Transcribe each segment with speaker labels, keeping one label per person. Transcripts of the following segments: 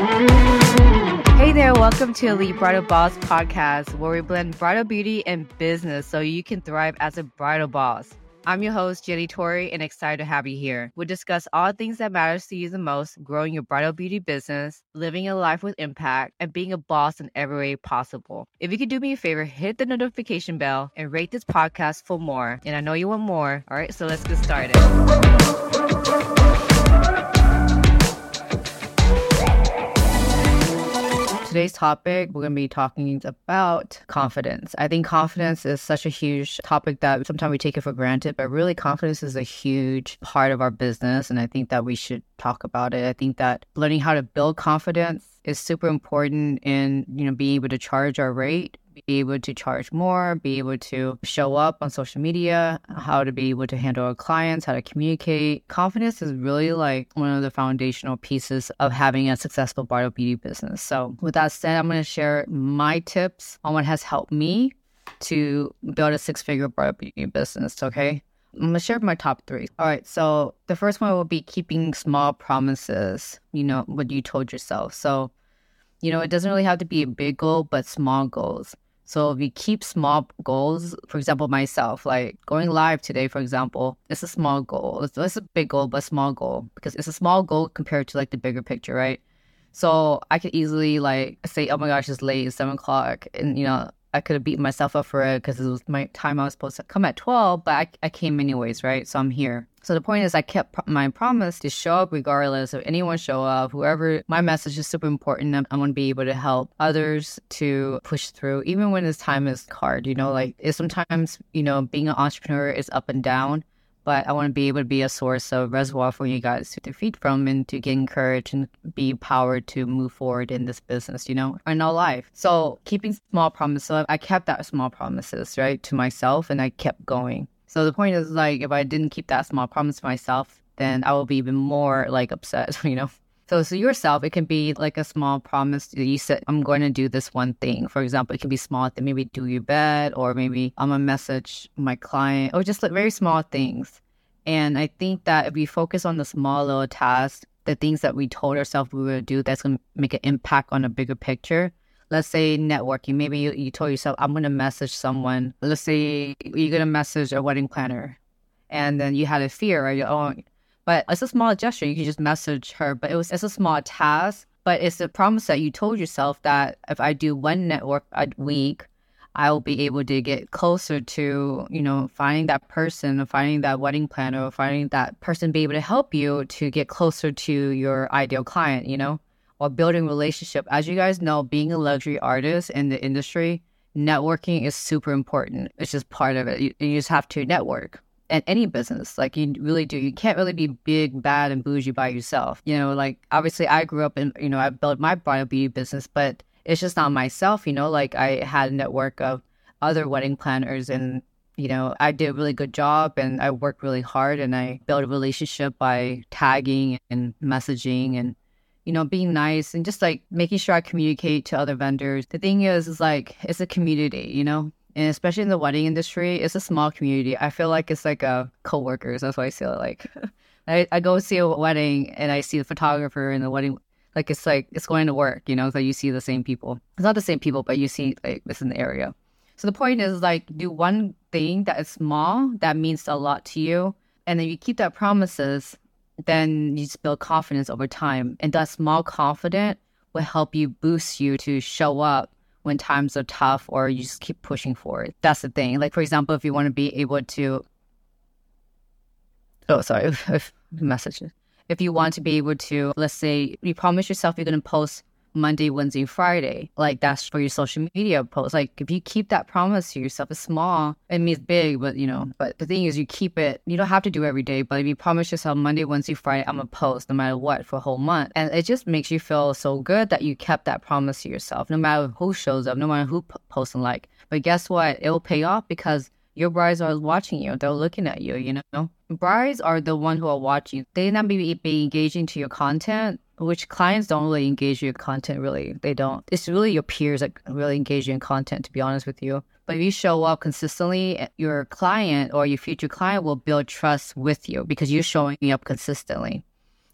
Speaker 1: Hey there, welcome to Elite Bridal Boss podcast, where we blend bridal beauty and business so you can thrive as a bridal boss. I'm your host, Jenny Torrey, and excited to have you here. We'll discuss all things that matters to you the most, growing your bridal beauty business, living a life with impact, and being a boss in every way possible. If you could do me a favor, hit the notification bell and rate this podcast for more. And I know you want more. All right, so let's get started. Today's topic, we're going to be talking about confidence. I think mm-hmm. confidence is such a huge topic that sometimes we take it for granted, but really confidence is a huge part of our business. And I think that we should talk about it. I think that learning how to build confidence is super important in, you know, being able to charge our rate be able to charge more, be able to show up on social media, how to be able to handle our clients, how to communicate. Confidence is really like one of the foundational pieces of having a successful bridal beauty business. So, with that said, I'm going to share my tips on what has helped me to build a six figure bridal beauty business. Okay. I'm gonna share my top three. All right, so the first one will be keeping small promises, you know, what you told yourself. So, you know, it doesn't really have to be a big goal, but small goals. So we keep small goals, for example, myself, like going live today, for example, it's a small goal. It's, it's a big goal, but small goal because it's a small goal compared to like the bigger picture, right? So I could easily like say, oh my gosh, it's late, it's seven o'clock, and you know I could have beaten myself up for it because it was my time I was supposed to come at 12, but I, I came anyways, right? So I'm here. So the point is, I kept pro- my promise to show up regardless of anyone show up, whoever. My message is super important. I'm, I'm going to be able to help others to push through, even when this time is hard. You know, like sometimes, you know, being an entrepreneur is up and down but I want to be able to be a source of reservoir for you guys to feed from and to get encouraged and be empowered to move forward in this business, you know, in our life. So keeping small promises, I kept that small promises, right, to myself and I kept going. So the point is like, if I didn't keep that small promise to myself, then I will be even more like upset, you know. So, so yourself, it can be like a small promise that you said, I'm going to do this one thing. For example, it can be small, maybe do your bed, or maybe I'm a message my client, or just like very small things. And I think that if we focus on the small little tasks, the things that we told ourselves we would do, that's going to make an impact on a bigger picture. Let's say networking. Maybe you, you told yourself, I'm going to message someone. Let's say you're going to message a wedding planner. And then you had a fear, right? Oh, but it's a small gesture. You can just message her, but it was it's a small task. But it's a promise that you told yourself that if I do one network a week, I will be able to get closer to, you know, finding that person, finding that wedding planner, finding that person be able to help you to get closer to your ideal client, you know, or building relationship. As you guys know, being a luxury artist in the industry, networking is super important. It's just part of it. You, you just have to network and any business. Like you really do. You can't really be big, bad, and bougie by yourself. You know, like obviously I grew up in, you know, I built my bridal beauty business, but it's just not myself, you know, like I had a network of other wedding planners and you know, I did a really good job and I worked really hard and I built a relationship by tagging and messaging and, you know, being nice and just like making sure I communicate to other vendors. The thing is, is like, it's a community, you know, and especially in the wedding industry, it's a small community. I feel like it's like a co-workers. That's why I feel like. I, I go see a wedding and I see the photographer and the wedding. Like it's like it's going to work, you know. So you see the same people. It's not the same people, but you see like this in the area. So the point is like do one thing that is small that means a lot to you, and then you keep that promises. Then you just build confidence over time, and that small confidence will help you boost you to show up when times are tough or you just keep pushing forward. That's the thing. Like, for example, if you want to be able to, oh, sorry, messages. If you want to be able to, let's say, you promise yourself you're going to post Monday, Wednesday, Friday. Like mm-hmm. that's for your social media posts. Like if you keep that promise to yourself, it's small. It means big, but you know, but the thing is you keep it, you don't have to do every day, but if you promise yourself Monday, Wednesday, Friday, I'm gonna post no matter what for a whole month. And it just makes you feel so good that you kept that promise to yourself, no matter who shows up, no matter who posts and like. But guess what? It will pay off because your brides are watching you. They're looking at you, you know? Brides are the one who are watching. They not be, be engaging to your content which clients don't really engage your content really they don't it's really your peers that really engage you in content to be honest with you but if you show up consistently eh, your client or your future client will build trust with you because you're showing up consistently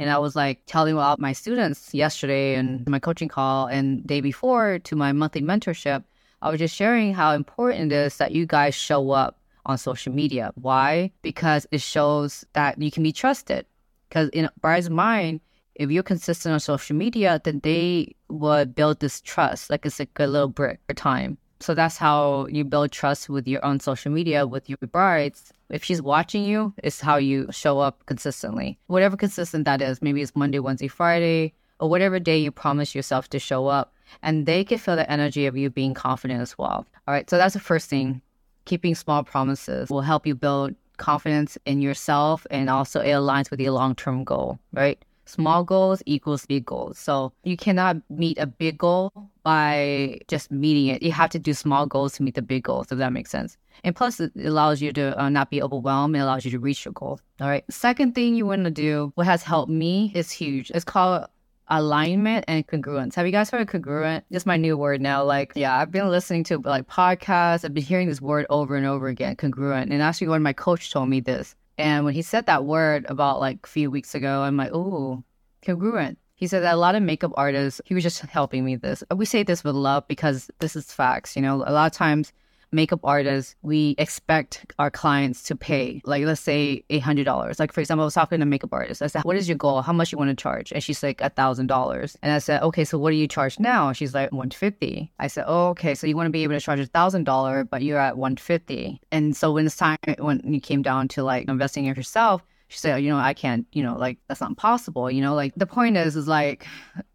Speaker 1: And I was like telling about my students yesterday and my coaching call and day before to my monthly mentorship. I was just sharing how important it is that you guys show up on social media. Why? Because it shows that you can be trusted. Because in Bride's mind, if you're consistent on social media, then they would build this trust, like it's like a little brick for time. So that's how you build trust with your own social media with your brides. If she's watching you, it's how you show up consistently. Whatever consistent that is, maybe it's Monday, Wednesday, Friday, or whatever day you promise yourself to show up. And they can feel the energy of you being confident as well. All right. So that's the first thing. Keeping small promises will help you build confidence in yourself and also it aligns with your long term goal, right? Small goals equals big goals. So you cannot meet a big goal by just meeting it. You have to do small goals to meet the big goals, if that makes sense. And plus, it allows you to uh, not be overwhelmed. It allows you to reach your goal. All right. Second thing you want to do, what has helped me is huge. It's called alignment and congruence. Have you guys heard of congruent? Just my new word now. Like, yeah, I've been listening to like podcasts. I've been hearing this word over and over again, congruent. And actually, when my coach told me this, and when he said that word about like a few weeks ago, I'm like, oh, congruent. He said that a lot of makeup artists, he was just helping me this. We say this with love because this is facts. You know, a lot of times makeup artists, we expect our clients to pay, like let's say $800. Like for example, I was talking to a makeup artist. I said, what is your goal? How much you want to charge? And she's like, $1,000. And I said, okay, so what do you charge now? She's like, 150. I said, oh, okay, so you want to be able to charge $1,000, but you're at 150. And so when it's time, when you came down to like investing in yourself, she said, you know, I can't, you know, like that's not possible. You know, like the point is, is like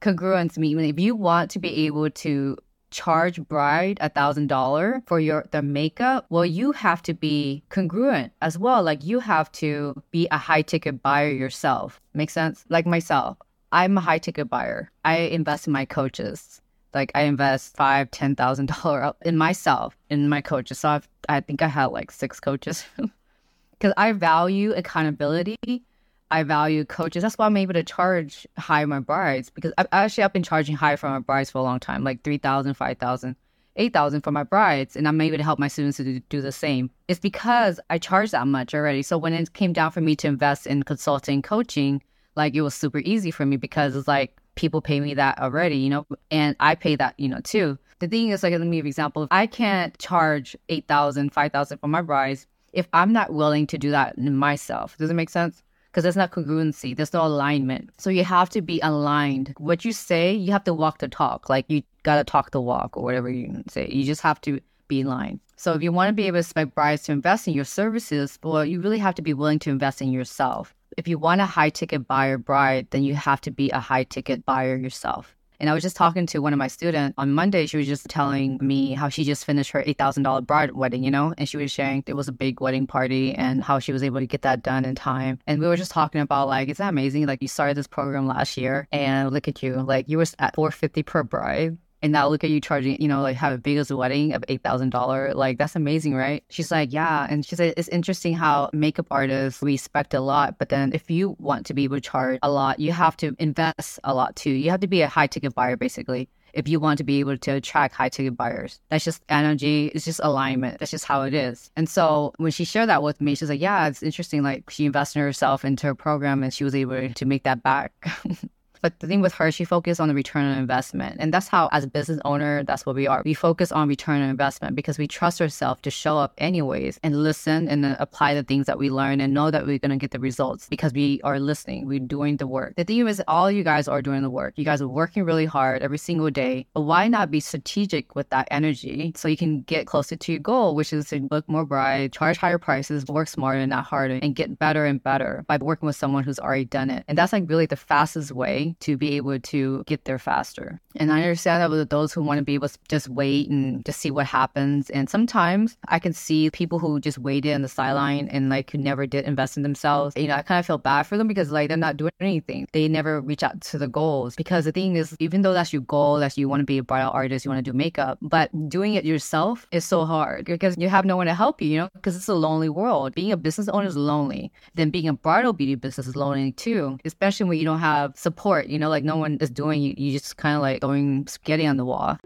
Speaker 1: congruence. Meaning, if you want to be able to charge bride a thousand dollar for your the makeup, well, you have to be congruent as well. Like you have to be a high ticket buyer yourself. Make sense? Like myself, I'm a high ticket buyer. I invest in my coaches. Like I invest five, ten thousand dollar in myself, in my coaches. So I've, I think I had like six coaches because I value accountability I value coaches. That's why I'm able to charge high my brides because I actually I've been charging high for my brides for a long time, like 3,000, 5,000, 8,000 for my brides, and I'm able to help my students to do, do the same. It's because I charge that much already. So when it came down for me to invest in consulting, coaching, like it was super easy for me because it's like people pay me that already, you know, and I pay that, you know, too. The thing is, like, let me give an example. If I can't charge 8,000, 5,000 for my brides, if I'm not willing to do that myself, does it make sense? Because there's not congruency, there's no alignment. So you have to be aligned. What you say, you have to walk the talk. Like you gotta talk the walk or whatever you say. You just have to be line. So if you want to be able to expect brides to invest in your services, well, you really have to be willing to invest in yourself. If you want a high ticket buyer bride, then you have to be a high ticket buyer yourself. And I was just talking to one of my students on Monday. She was just telling me how she just finished her $8,000 bride wedding, you know, and she was sharing it was a big wedding party and how she was able to get that done in time. And we were just talking about like, is that amazing? Like you started this program last year and look at you, like you were at 450 per bride and now look at you charging, you know, like have a biggest wedding of eight thousand dollar. Like that's amazing, right? She's like, yeah, and she said it's interesting how makeup artists respect a lot, but then if you want to be able to charge a lot, you have to invest a lot too. You have to be a high ticket buyer, basically if you want to be able to attract high ticket buyers. That's just energy. It's just alignment. That's just how it is. And so when she shared that with me, she's like, yeah, it's interesting. Like she invested herself into her program and she was able to make that back. But the thing with her, she focused on the return on investment. And that's how, as a business owner, that's what we are. We focus on return on investment because we trust ourselves to show up anyways and listen and apply the things that we learn and know that we're going to get the results because we are listening. We're doing the work. The thing is, all you guys are doing the work. You guys are working really hard every single day. But why not be strategic with that energy so you can get closer to your goal, which is to book more brides, charge higher prices, work smarter, and not harder, and get better and better by working with someone who's already done it. And that's like really the fastest way to be able to get there faster. And I understand that with those who want to be able to just wait and just see what happens. And sometimes I can see people who just waited on the sideline and like who never did invest in themselves. You know, I kind of feel bad for them because like they're not doing anything. They never reach out to the goals because the thing is, even though that's your goal, that you want to be a bridal artist, you want to do makeup, but doing it yourself is so hard because you have no one to help you, you know, because it's a lonely world. Being a business owner is lonely. Then being a bridal beauty business is lonely too, especially when you don't have support you know, like no one is doing you. You just kind of like throwing spaghetti on the wall.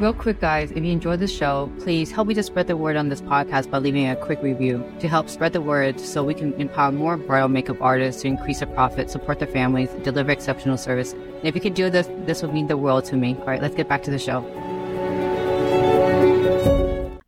Speaker 1: Real quick, guys, if you enjoyed the show, please help me to spread the word on this podcast by leaving a quick review to help spread the word so we can empower more bridal makeup artists to increase their profit, support their families, deliver exceptional service. And if you could do this, this would mean the world to me. All right, let's get back to the show.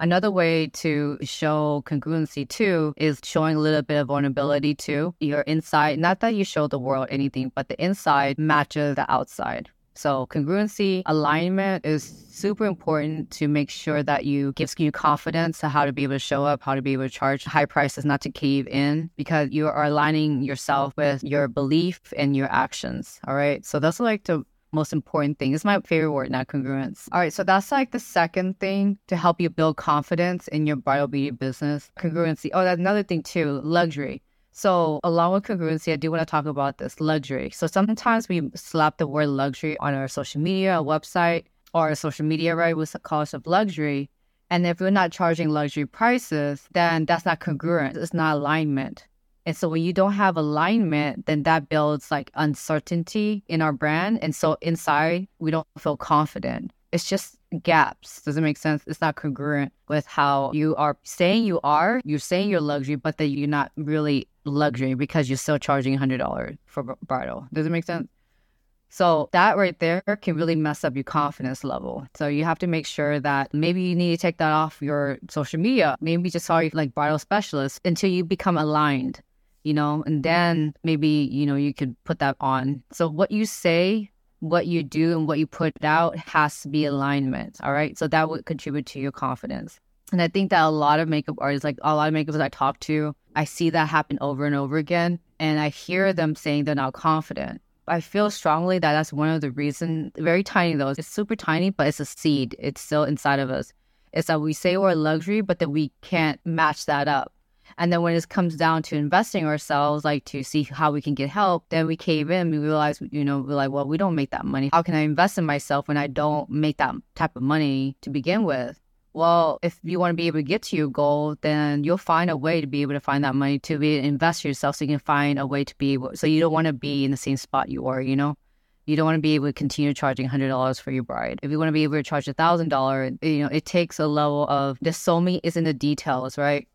Speaker 1: Another way to show congruency too is showing a little bit of vulnerability too. Your inside, not that you show the world anything, but the inside matches the outside. So congruency, alignment is super important to make sure that you gives you confidence to how to be able to show up, how to be able to charge high prices, not to cave in because you are aligning yourself with your belief and your actions. All right. So that's like the most important thing. It's my favorite word, not congruence. All right, so that's like the second thing to help you build confidence in your bridal beauty business. Congruency. Oh, that's another thing too, luxury. So, along with congruency, I do want to talk about this luxury. So, sometimes we slap the word luxury on our social media, our website, or our social media, right? With the cost of luxury. And if we're not charging luxury prices, then that's not congruent. It's not alignment. And so when you don't have alignment, then that builds like uncertainty in our brand. And so inside, we don't feel confident. It's just gaps. Does it make sense? It's not congruent with how you are saying you are. You're saying you're luxury, but that you're not really luxury because you're still charging $100 for bridal. Does it make sense? So that right there can really mess up your confidence level. So you have to make sure that maybe you need to take that off your social media. Maybe just you like bridal specialist until you become aligned, you know, and mm-hmm. then maybe, you know, you could put that on. So what you say, what you do and what you put out has to be alignment. All right. So that would contribute to your confidence. And I think that a lot of makeup artists, like a lot of makeups I talk to, I see that happen over and over again. And I hear them saying they're not confident. I feel strongly that that's one of the reasons, very tiny though, it's super tiny, but it's a seed. It's still inside of us. It's that we say we're a luxury, but that we can't match that up. And then when it comes down to investing ourselves, like to see how we can get help, then we cave in. We realize, you know, we're like, well, we don't make that money. How can I invest in myself when I don't make that type of money to begin with? Well, if you want to be able to get to your goal, then you'll find a way to be able to find that money to be invest yourself so you can find a way to be able so you don't want to be in the same spot you are, you know? You don't want to be able to continue charging hundred dollars for your bride. If you want to be able to charge a thousand dollars, you know, it takes a level of there's so many is in the details, right?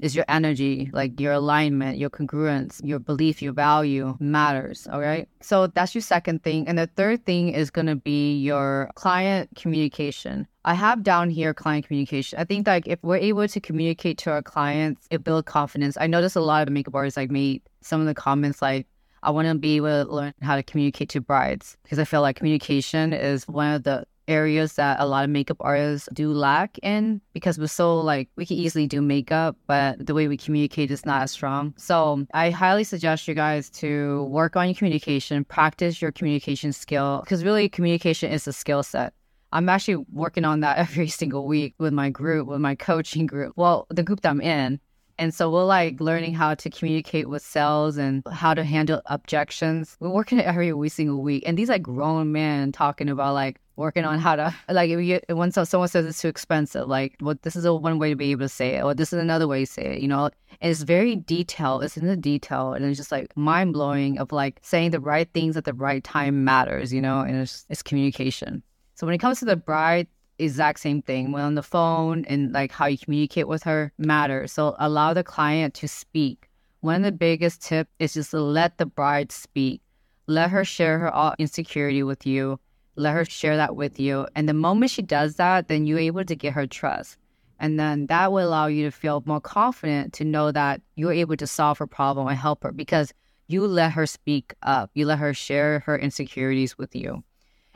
Speaker 1: Is your energy, like your alignment, your congruence, your belief, your value matters. All right. So that's your second thing. And the third thing is going to be your client communication. I have down here client communication. I think like if we're able to communicate to our clients, it builds confidence. I notice a lot of the makeup artists like made some of the comments like, I want to be able to learn how to communicate to brides because I feel like communication is one of the areas that a lot of makeup artists do lack in because we're so like we can easily do makeup but the way we communicate is not as strong so i highly suggest you guys to work on your communication practice your communication skill because really communication is a skill set I'm actually working on that every single week with my group, with my coaching group. Well, the group that I'm in. And so we're like learning how to communicate with sales and how to handle objections. We're working it every single week. And these like grown men talking about like working on how to like if you when someone says it's too expensive, like well, this is a one way to be able to say it, or this is another way to say it, you know. And it's very detailed. It's in the detail, and it's just like mind blowing of like saying the right things at the right time matters, you know. And it's it's communication. So when it comes to the bride, exact same thing. When on the phone and like how you communicate with her matters. So allow the client to speak. One of the biggest tip is just to let the bride speak. Let her share her uh, insecurity with you. Let her share that with you. And the moment she does that, then you're able to get her trust. And then that will allow you to feel more confident to know that you're able to solve her problem and help her because you let her speak up. You let her share her insecurities with you.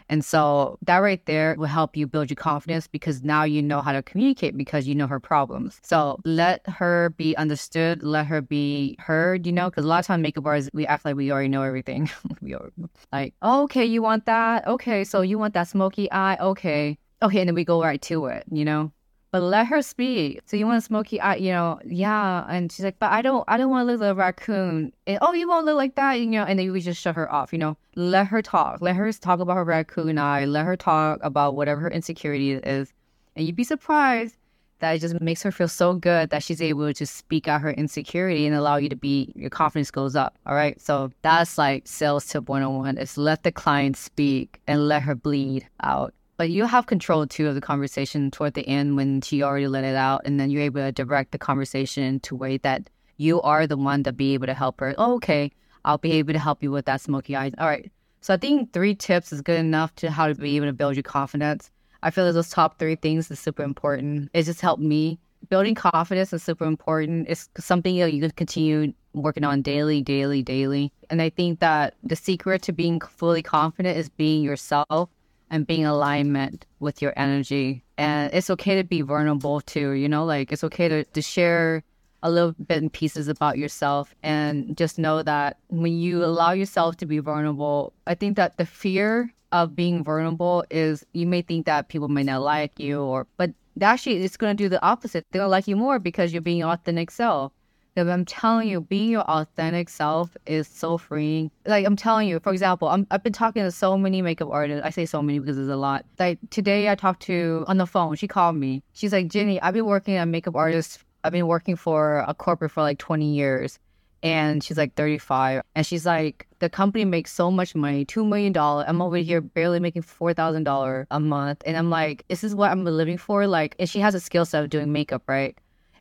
Speaker 1: And so that right there will help you build your confidence because now you know how to communicate because you know her problems. So let her be understood, let her be heard, you know, because a lot of times makeup artists, we act like we already know everything. we are like, oh, okay, you want that? Okay, so you want that smoky eye? Okay. Okay, and then we go right to it, you know? But let her speak. So you want a smoky eye, you know, yeah. And she's like, but I don't, I don't want to look like a raccoon. And, oh, you won't look like that, you know. And then we just shut her off, you know. Let her talk. Let her talk about her raccoon eye. Let her talk about whatever her insecurity is. And you'd be surprised that it just makes her feel so good that she's able to speak out her insecurity and allow you to be your confidence goes up. All right. So that's like sales tip 101 is let the client speak and let her bleed out but you have control too of the conversation toward the end when she already let it out, and then you're able to direct the conversation to way that you are the one to be able to help her. Oh, okay, I'll be able to help you with that smoky eyes. All right. So I think three tips is good enough to how to be able to build your confidence. I feel those top three things is super important. It just helped me. Building confidence is super important. It's something that you can continue working on daily, daily, daily. And I think that the secret to being fully confident is being yourself and being alignment with your energy. And it's okay to be vulnerable too, you know, like it's okay to, to share a little bit in pieces about yourself and just know that when you allow yourself to be vulnerable, I think that the fear of being vulnerable is you may think that people may not like you or but actually it's going to do the opposite. They're going to like you more because you're being authentic self. If I'm telling you, being your authentic self is so freeing. Like I'm telling you, for example, i have been talking to so many makeup artists. I say so many because there's a lot. Like today, I talked to on the phone. She called me. She's like, Jenny, I've been working as makeup artist. I've been working for a corporate for like 20 years. And she's like 35. And she's like, the company makes so much money, $2 million. I'm over here barely making $4,000 a month. And I'm like, this is what I'm living for. Like, and she has a skill set of doing makeup, right?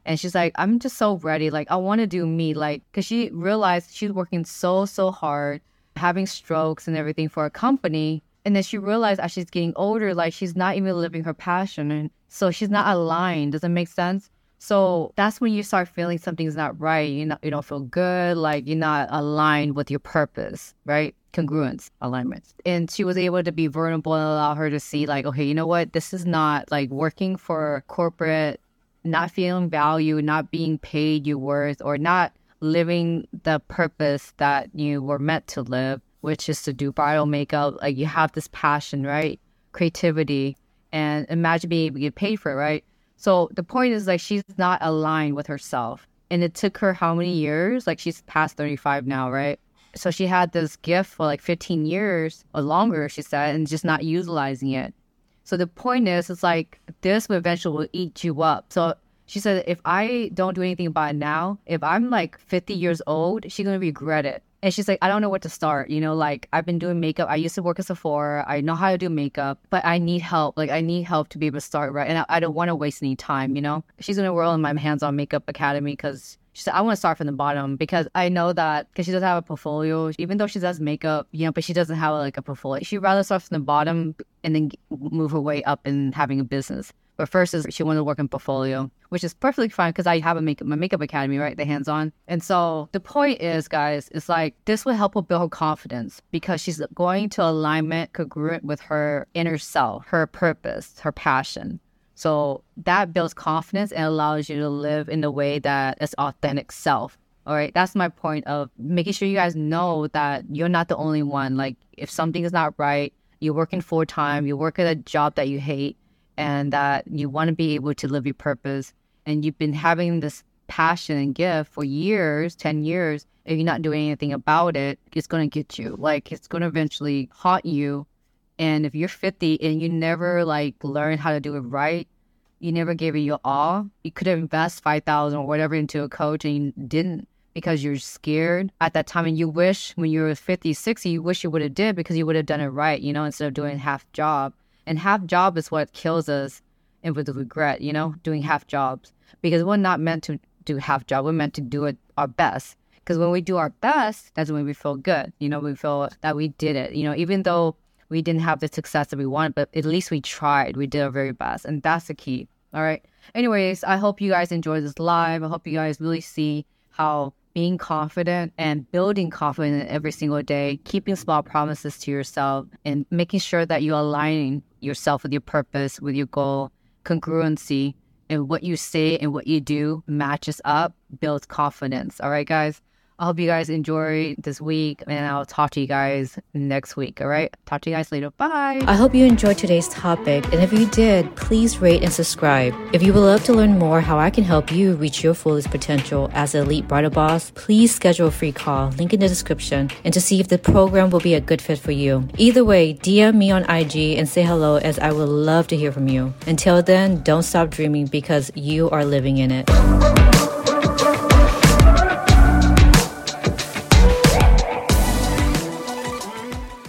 Speaker 1: And she's like, I'm just so ready. Like, I want to do me. Like, because she realized she's working so, so hard, having strokes and everything for a company. And then she realized as she's getting older, like, she's not even living her passion. And so she's not aligned. Does it make sense? So that's when you start feeling something's not right. You not, you don't feel good, like you're not aligned with your purpose, right? Congruence, alignment. And she was able to be vulnerable and allow her to see, like, okay, you know what? This is not like working for corporate not feeling value, not being paid your worth, or not living the purpose that you were meant to live, which is to do bridal makeup. Like you have this passion, right? Creativity, and imagine being able to get paid for it, right? So the point is like she's not aligned with herself. And it took her how many years? Like she's past 35 now, right? So she had this gift for like 15 years or longer, she said, and just not utilizing it. So the point is, it's like this will eventually will eat you up. So she said, if I don't do anything about it now, if I'm like 50 mm-hmm. years old, she's gonna regret it. And she's like, I don't know where to start. You know, like I've been doing makeup. I used to work at Sephora. I know how to do makeup, but I need help. Like I need help to be able to start right. And I, I don't want to waste any time. You know, she's gonna enroll in my hands-on makeup academy because she said, I want to start from the bottom because I know that because she doesn't have a portfolio, even though she does makeup, you know, but she doesn't have like a portfolio. She'd rather start from the bottom and then move her way up in having a business. But first is she wanted to work in portfolio, which is perfectly fine because I have a makeup my makeup academy, right? The hands on. And so the point is, guys, it's like this will help her build her confidence because she's going to alignment congruent with her inner self, her purpose, her passion. So that builds confidence and allows you to live in the way that is authentic self. All right. That's my point of making sure you guys know that you're not the only one. Like if something is not right, you're working full time, you work at a job that you hate, and that you want to be able to live your purpose. And you've been having this passion and gift for years, 10 years. If you're not doing anything about it, it's going to get you. Like it's going to eventually haunt you and if you're 50 and you never like learn how to do it right, you never gave it your all, you could invest 5000 or whatever into a coach and you didn't because you're scared at that time. And you wish when you were 50, 60, you wish you would have did because you would have done it right, you know, instead of doing half job. And half job is what kills us and with regret, you know, doing half jobs because we're not meant to do half job. We're meant to do it our best. Because when we do our best, that's when we feel good. You know, we feel that we did it. You know, even though we didn't have the success that we wanted, but at least we tried. We did our very best. And that's the key. All right. Anyways, I hope you guys enjoy this live. I hope you guys really see how being confident and building confidence every single day, keeping small promises to yourself, and making sure that you're aligning yourself with your purpose, with your goal, congruency, and what you say and what you do matches up, builds confidence. All right, guys. I hope you guys enjoy this week and I'll talk to you guys next week. All right. Talk to you guys later. Bye.
Speaker 2: I hope you enjoyed today's topic. And if you did, please rate and subscribe. If you would love to learn more how I can help you reach your fullest potential as an elite bridal boss, please schedule a free call, link in the description, and to see if the program will be a good fit for you. Either way, DM me on IG and say hello as I would love to hear from you. Until then, don't stop dreaming because you are living in it.